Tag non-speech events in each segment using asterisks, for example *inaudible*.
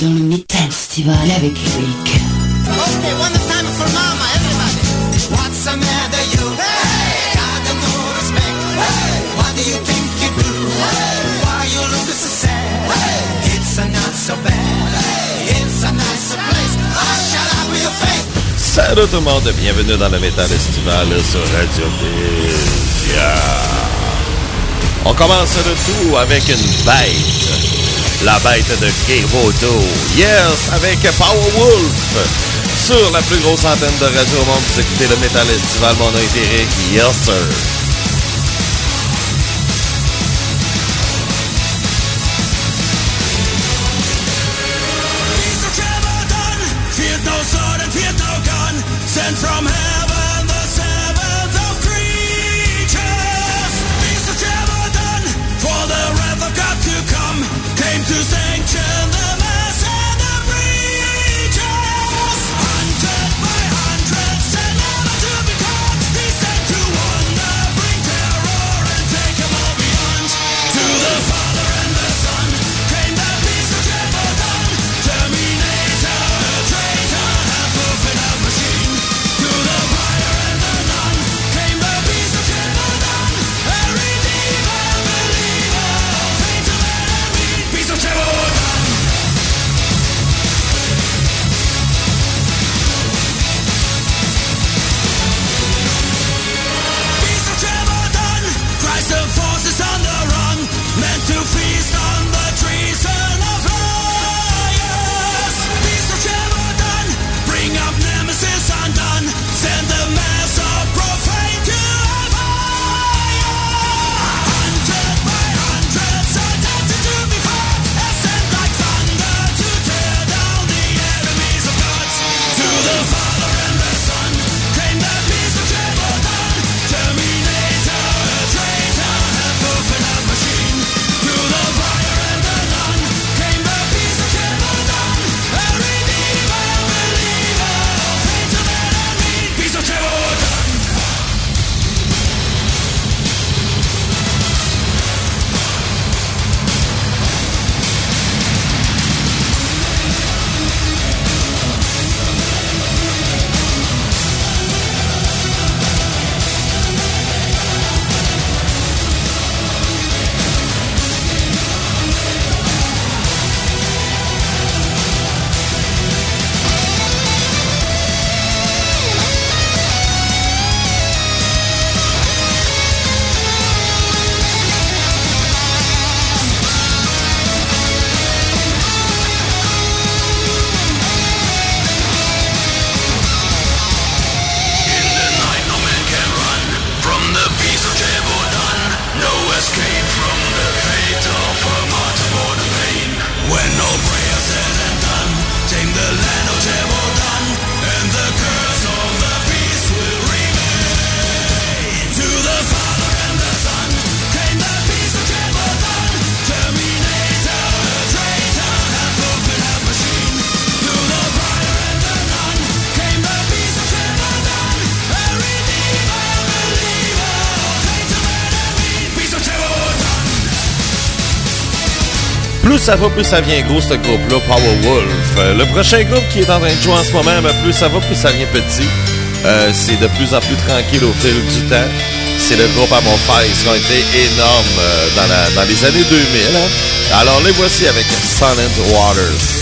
dans le Metal Festival avec Eric. Okay, one time for mama, everybody. What's the matter, you? Hey! Got no respect. Hey! What do you think you do? Hey! Why you look so sad? Hey! It's a not so bad. Hey! It's a nice place. Shut up with your face. Salut tout le monde, bienvenue dans le Metal Estival sur Radio Biz. Yeah. On commence le tout avec une bête. La bête de Gérodo. Yes, avec Powerwolf. Sur la plus grosse antenne de radio au monde, vous écoutez le Metal Estival. Mon. Yes, sir. Ça va, plus ça vient gros, ce groupe-là, Powerwolf. Euh, le prochain groupe qui est en train de jouer en ce moment, ben, plus ça va, plus ça vient petit. Euh, c'est de plus en plus tranquille au fil du temps. C'est le groupe à mon qui ont été énormes euh, dans les années 2000. hein. Alors les voici avec Silent Waters.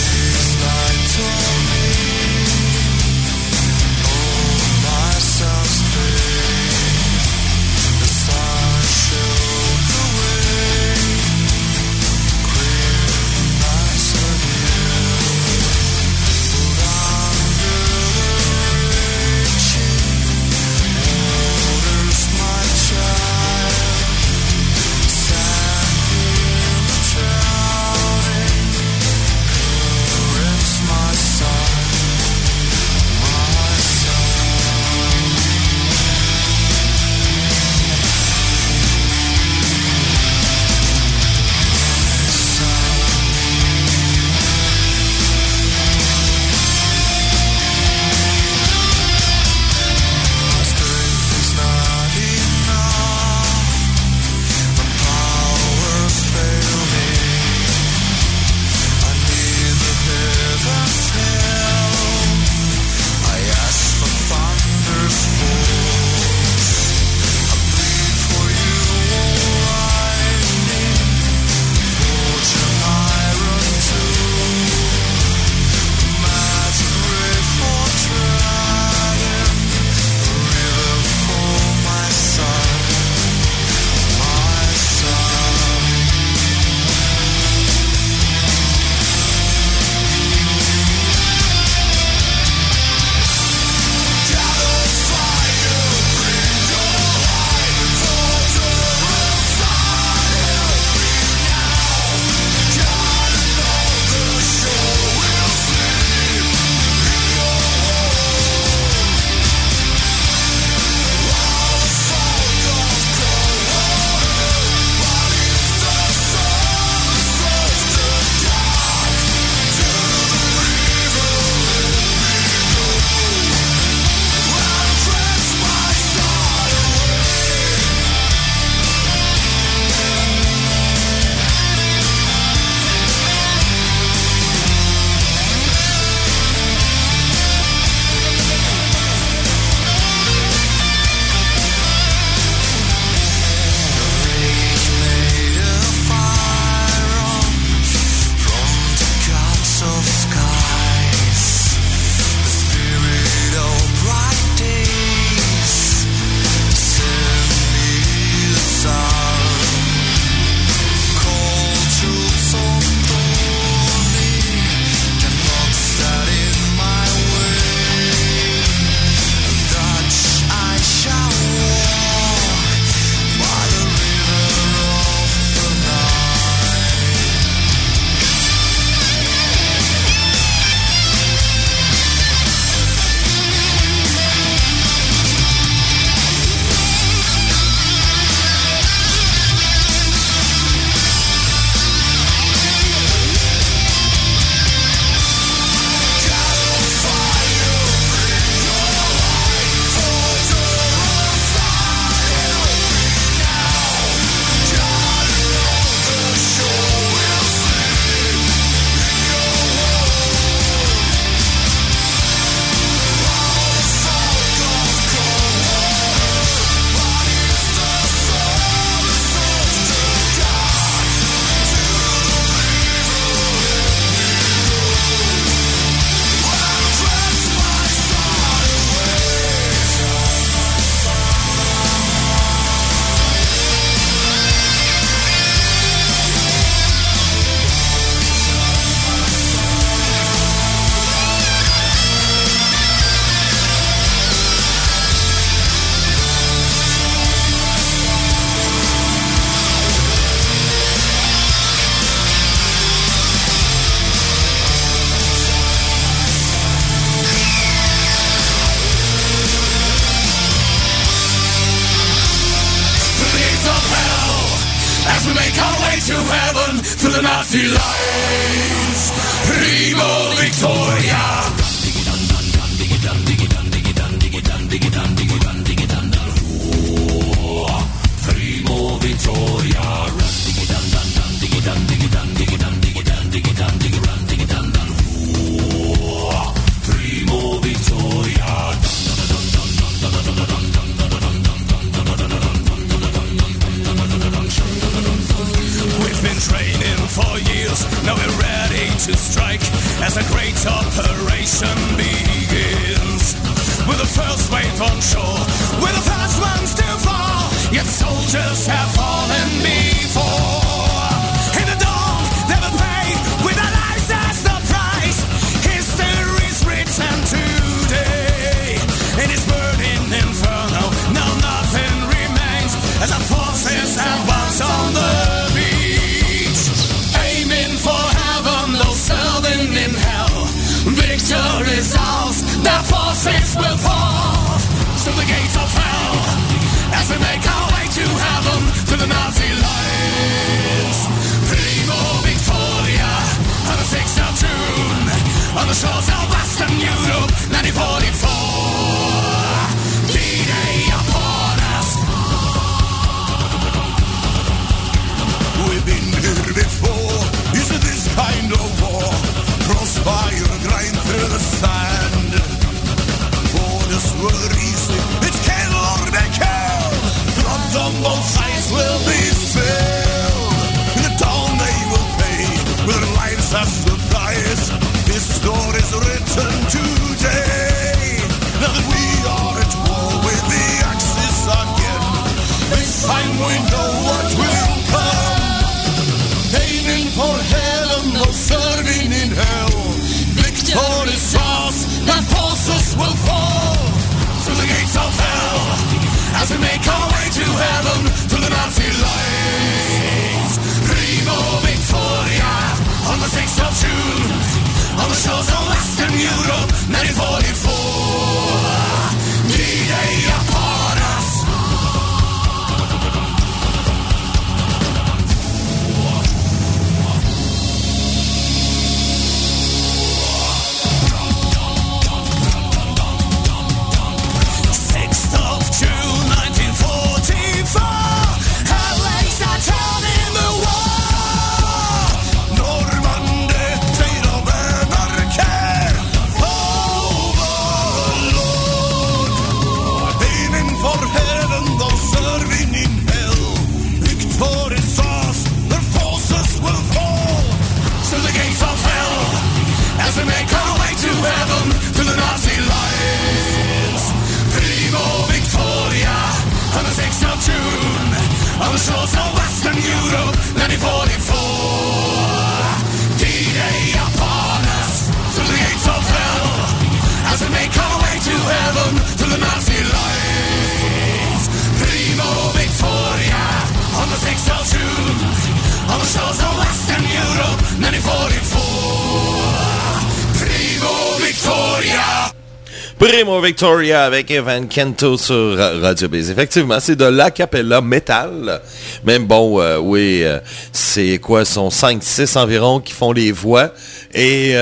Primo Victoria avec Evan Kento sur Radio Base. Effectivement, c'est de l'acapella metal. Même bon, euh, oui, euh, c'est quoi, sont 5-6 environ qui font les voix et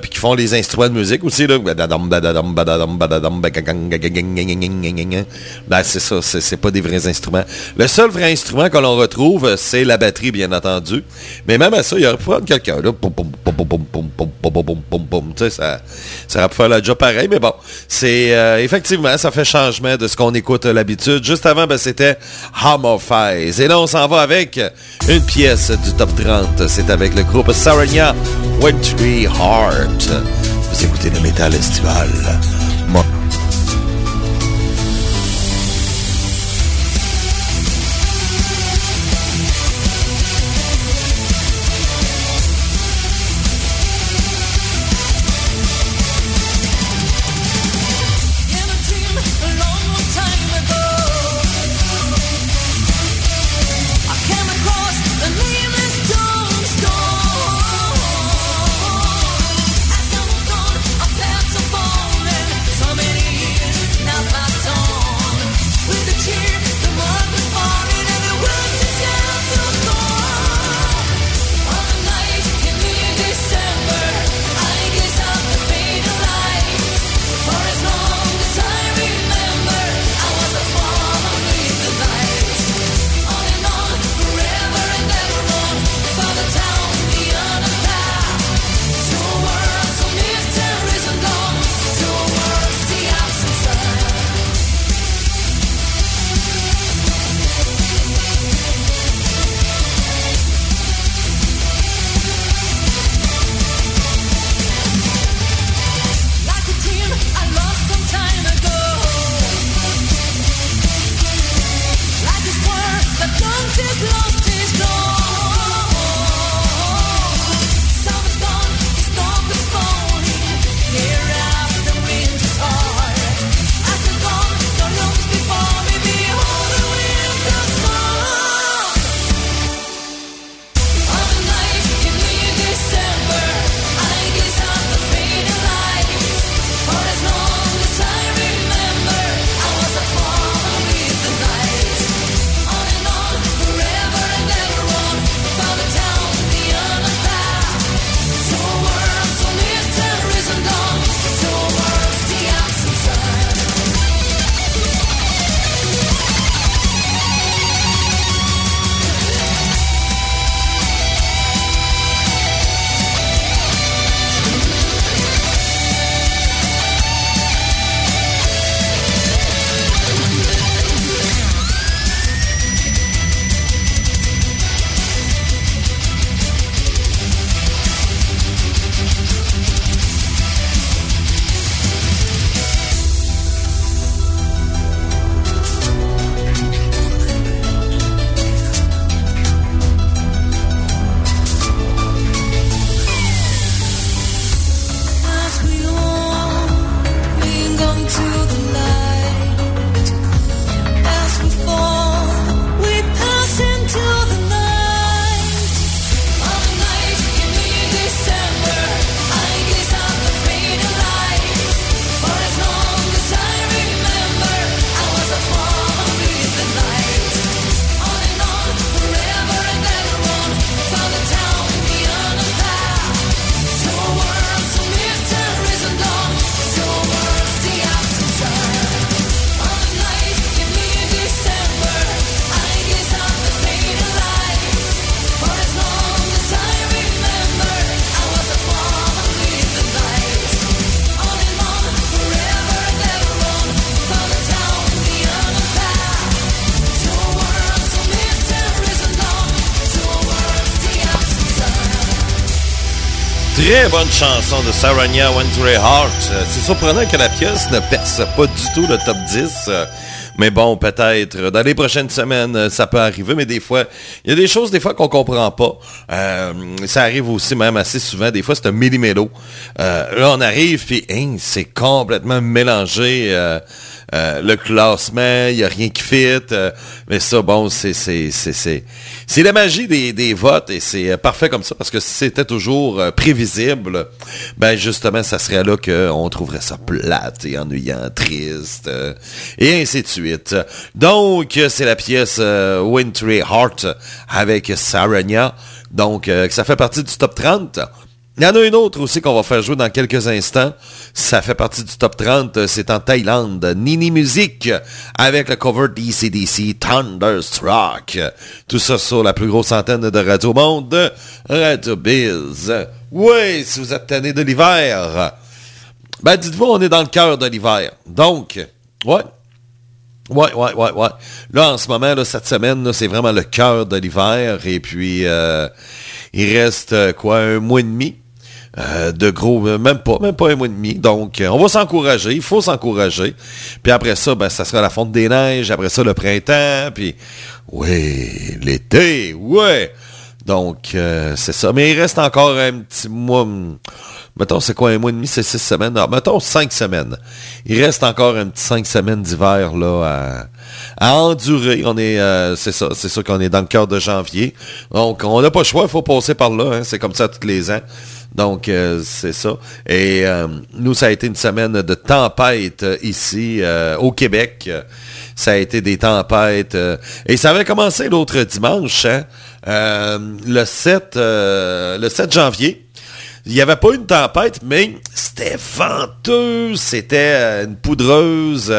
puis qui font les instruments de musique aussi là c'est ça ce c'est pas des vrais instruments le seul vrai instrument que l'on retrouve c'est la batterie bien entendu mais même à ça il y aurait pu prendre quelqu'un là ça ça aurait pu faire le job pareil mais bon c'est effectivement ça fait changement de ce qu'on écoute à l'habitude juste avant ben, c'était Homophiles et là on s'en va avec une pièce du top 30 c'est avec le groupe Sarania Went Sweetheart. Vous écoutez le métal estival. Bonne chanson de Saranya Wentry Heart. Euh, C'est surprenant que la pièce ne perce pas du tout le top 10. euh, Mais bon, peut-être dans les prochaines semaines, euh, ça peut arriver. Mais des fois, il y a des choses des fois qu'on comprend pas. Ça arrive aussi même assez souvent. Des fois, c'est un millimélo. Là, on arrive puis hein, c'est complètement mélangé. Euh, le classement, il n'y a rien qui fit. euh, mais ça, bon, c'est la magie des, votes et c'est euh, parfait comme ça parce que si c'était toujours prévisible, ben justement, ça serait là qu'on trouverait ça plate et ennuyant, triste et ainsi de suite. Donc, c'est la pièce Wintry Heart avec Saranya. Donc, ça fait partie du top 30. Il y en a une autre aussi qu'on va faire jouer dans quelques instants. Ça fait partie du top 30. euh, C'est en Thaïlande. Nini Music avec le cover d'ECDC Thunderstruck. Tout ça sur la plus grosse antenne de Radio Monde, Radio Biz. Oui, si vous êtes tanné de l'hiver. Ben, dites-vous, on est dans le cœur de l'hiver. Donc, ouais. Ouais, ouais, ouais, ouais. Là, en ce moment, cette semaine, c'est vraiment le cœur de l'hiver. Et puis, euh, il reste, euh, quoi, un mois et demi? Euh, de gros, euh, même pas, même pas un mois et demi. Donc, euh, on va s'encourager, il faut s'encourager. Puis après ça, ben, ça sera la fonte des neiges. Après ça, le printemps. Puis, oui, l'été, ouais. Donc, c'est ça. Mais il reste encore un petit mois. hum, Mettons, c'est quoi un mois et demi, c'est six semaines? Non, mettons cinq semaines. Il reste encore un petit cinq semaines d'hiver là à, endurer. On est, c'est ça, c'est ça qu'on est dans le cœur de janvier. Donc, on n'a pas le choix, il faut passer par là. hein. C'est comme ça tous les ans. Donc, euh, c'est ça. Et euh, nous, ça a été une semaine de tempête euh, ici au Québec. Ça a été des tempêtes. et ça avait commencé l'autre dimanche, hein, le 7, euh, le 7 janvier. Il n'y avait pas une tempête, mais c'était venteux, c'était euh, une poudreuse.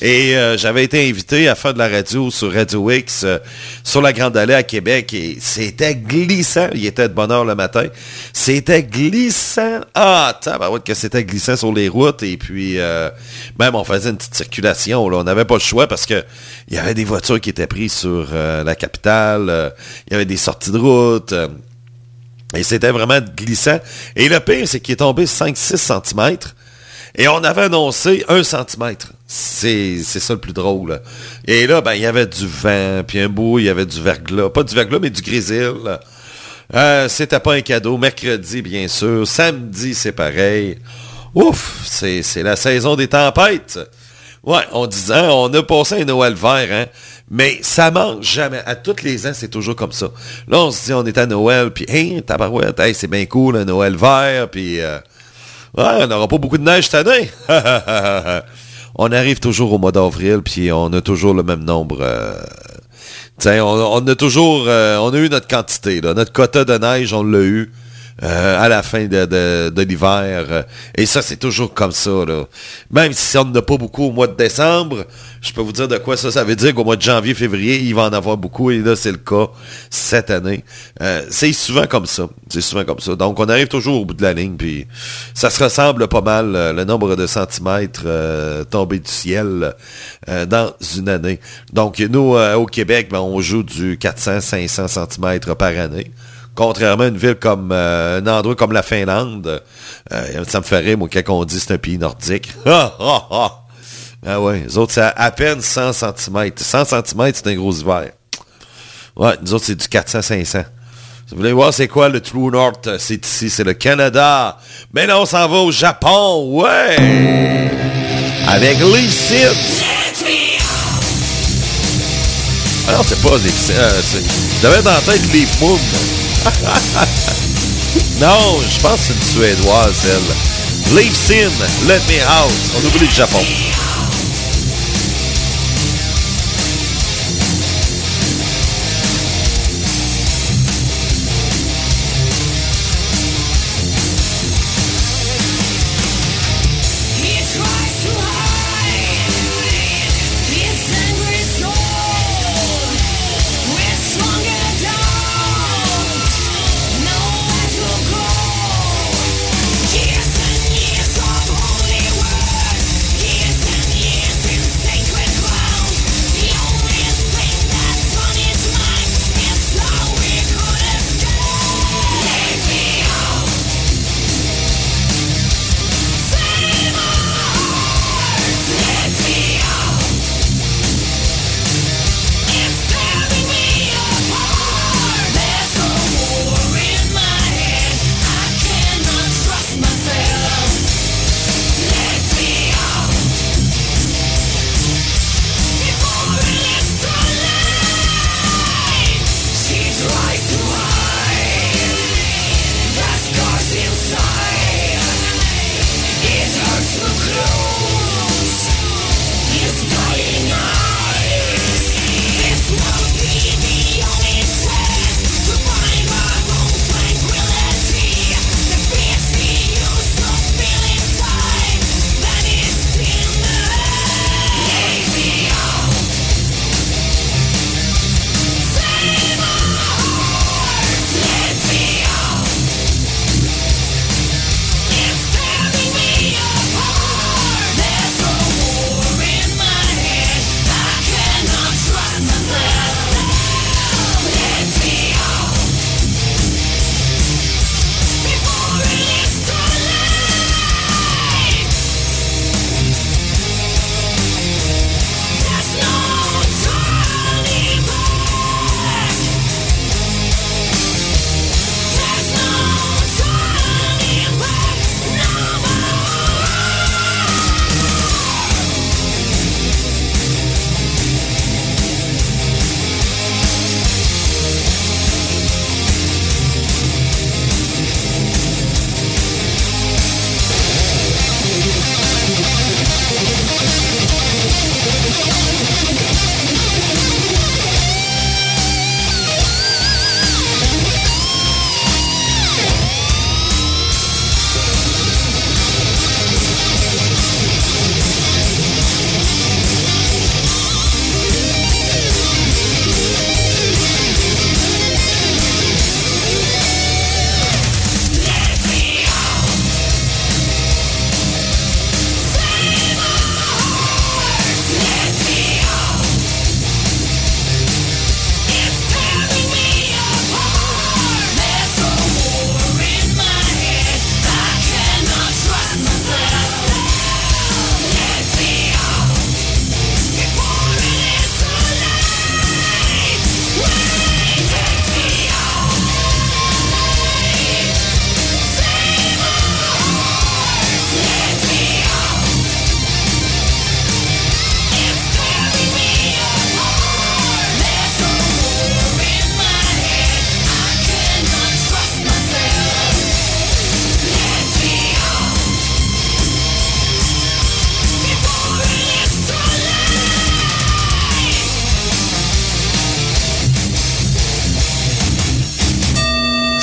et euh, j'avais été invité à faire de la radio sur Radio X, euh, sur la Grande Allée à Québec. Et c'était glissant. Il était de bonne heure le matin. C'était glissant. Ah, tabarouette que c'était glissant sur les routes. Et puis, même on faisait une petite circulation. On n'avait pas le choix parce que il y avait des voitures qui étaient prises sur la capitale. il y avait des sorties de route. Et c'était vraiment glissant. Et le pire, c'est qu'il est tombé 5-6 cm. Et on avait annoncé 1 cm. C'est ça le plus drôle. Et là, ben, il y avait du vent, puis un bout, il y avait du verglas. Pas du verglas, mais du grésil. Euh, c'était pas un cadeau. Mercredi, bien sûr. Samedi, c'est pareil. Ouf, c'est c'est la saison des tempêtes. Ouais, on disait, on a passé un Noël vert, hein. Mais ça manque jamais. À tous les ans, c'est toujours comme ça. Là, on se dit, on est à Noël, puis, hein, tabarouette, hey, c'est bien cool, un Noël vert, puis, euh, on n'aura pas beaucoup de neige cette année. *laughs* on arrive toujours au mois d'avril, puis on a toujours le même nombre. euh, Tiens, on, a toujours, euh, on a eu notre quantité, notre quota de neige, on l'a eu euh, à la fin de, l'hiver. euh, Et ça, c'est toujours comme ça. Même si on n'en a pas beaucoup au mois de décembre, je peux vous dire de quoi ça, ça veut dire qu'au mois de janvier, février, il va en avoir beaucoup. Et là, c'est le cas cette année. Euh, c'est souvent comme ça. C'est souvent comme ça. Donc, on arrive toujours au bout de la ligne, puis ça se ressemble pas mal, le nombre de centimètres tombés du ciel dans une année. Donc, nous, au Québec, ben, on joue du 400-500 centimètres par année. Contrairement à une ville comme euh, un endroit comme la Finlande, euh, ça me rire, moi, quand on dit c'est un pays nordique. *laughs* Ah, ah, ah. Ah ouais, les autres, c'est à, peine 100 cm. 100 cm, c'est un gros hiver. Ouais, nous autres, c'est du 400-500. Si vous voulez voir c'est quoi le True North, c'est ici, c'est le Canada. Mais là, on s'en va au Japon, ouais! Avec les. Ah non, c'est pas des... Euh, J'avais dans la tête les Moon. *laughs* non, je pense que c'est une Suédoise, elle. Leave Sin, Let Me Out. On oublie le Japon.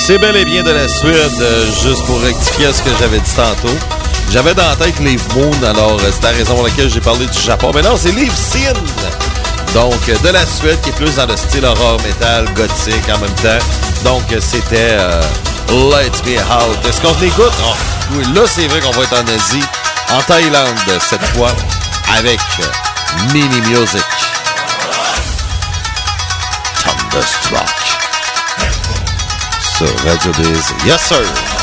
C'est bel et bien de la Suède, euh, juste pour rectifier ce que j'avais dit tantôt. J'avais dans la tête Liv Moon, alors euh, c'est la raison pour laquelle j'ai parlé du Japon. Mais non, c'est Liv Sin! Donc, euh, de la Suède, qui est plus dans le style horror metal, gothique en même temps. Donc, c'était Let Me Out. Est-ce qu'on écoute? Oh, oui, là, c'est vrai qu'on va être en Asie, en Thaïlande cette fois, avec Mini Music. Thunderstruck. Sur Radio Biz. Yes, sir!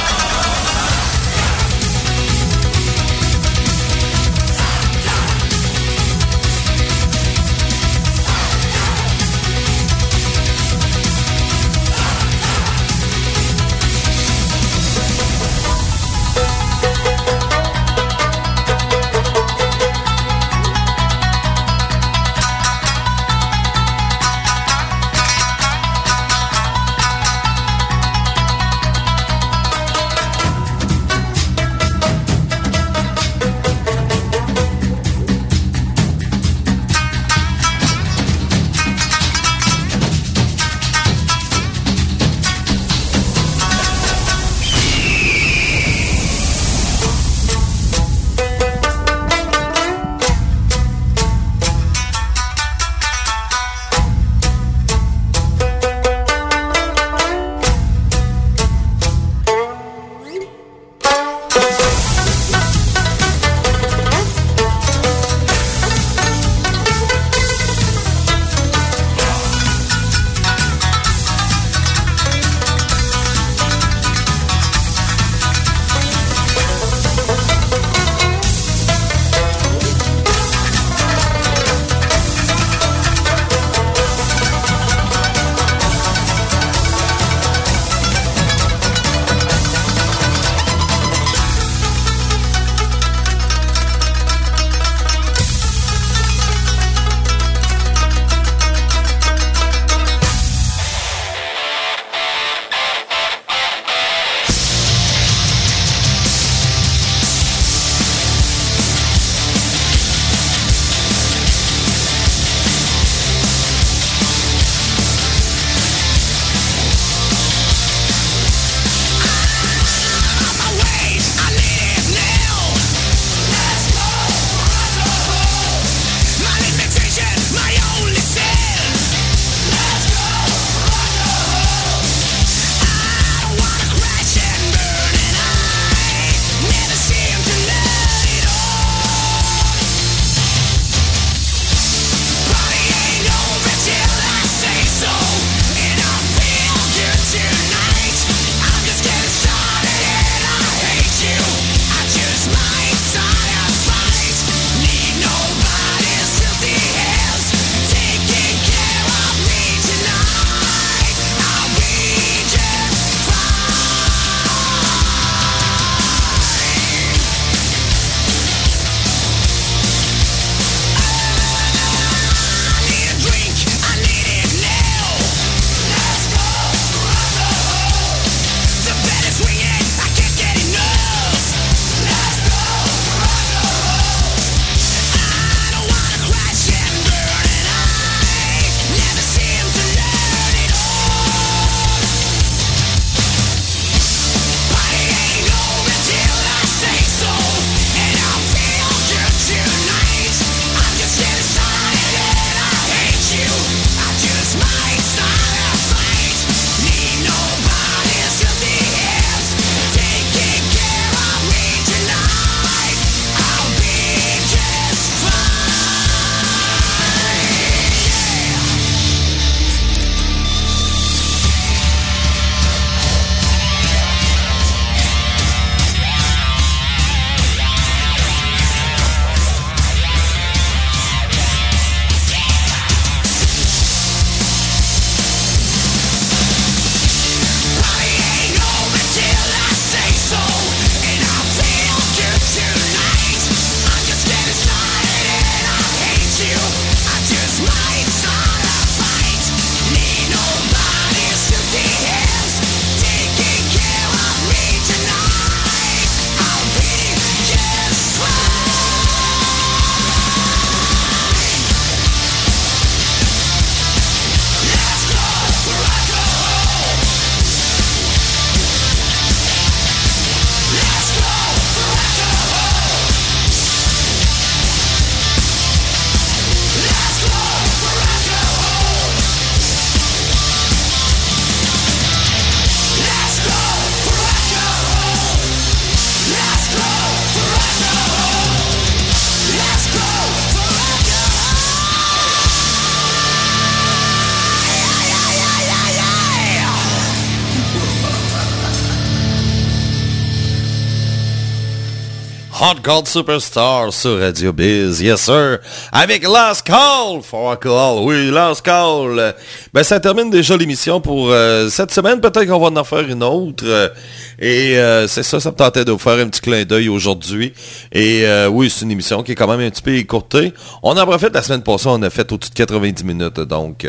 Hot Gold Superstar sur Radio Biz, yes sir, avec Last Call for Alcohol, oui, Last Call. Ben ça termine déjà l'émission pour euh, cette semaine, peut-être qu'on va en faire une autre. euh, et euh, c'est ça, ça me tentait de vous faire un petit clin d'œil aujourd'hui. Et oui, c'est une émission qui est quand même un petit peu écourtée. On en profite, la semaine passée, on a fait au-dessus de 90 minutes, donc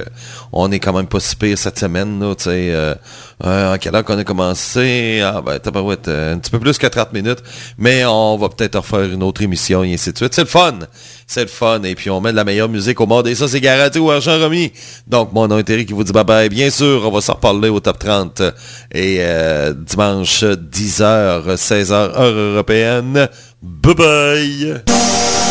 on est quand même pas si pire cette semaine. Euh, en quelle heure qu'on a commencé? Ah ben, tabarouette, euh, un petit peu plus que 30 minutes. Mais on va peut-être refaire une autre émission et ainsi de suite. C'est le fun! C'est le fun. Et puis on met de la meilleure musique au monde. Et ça, c'est garanti au argent remis. Donc, mon nom est Eric qui vous dit bye bye. Bien sûr, on va s'en reparler au top 30. Et euh, dimanche, 10h, 16h, heure européenne. Bye bye!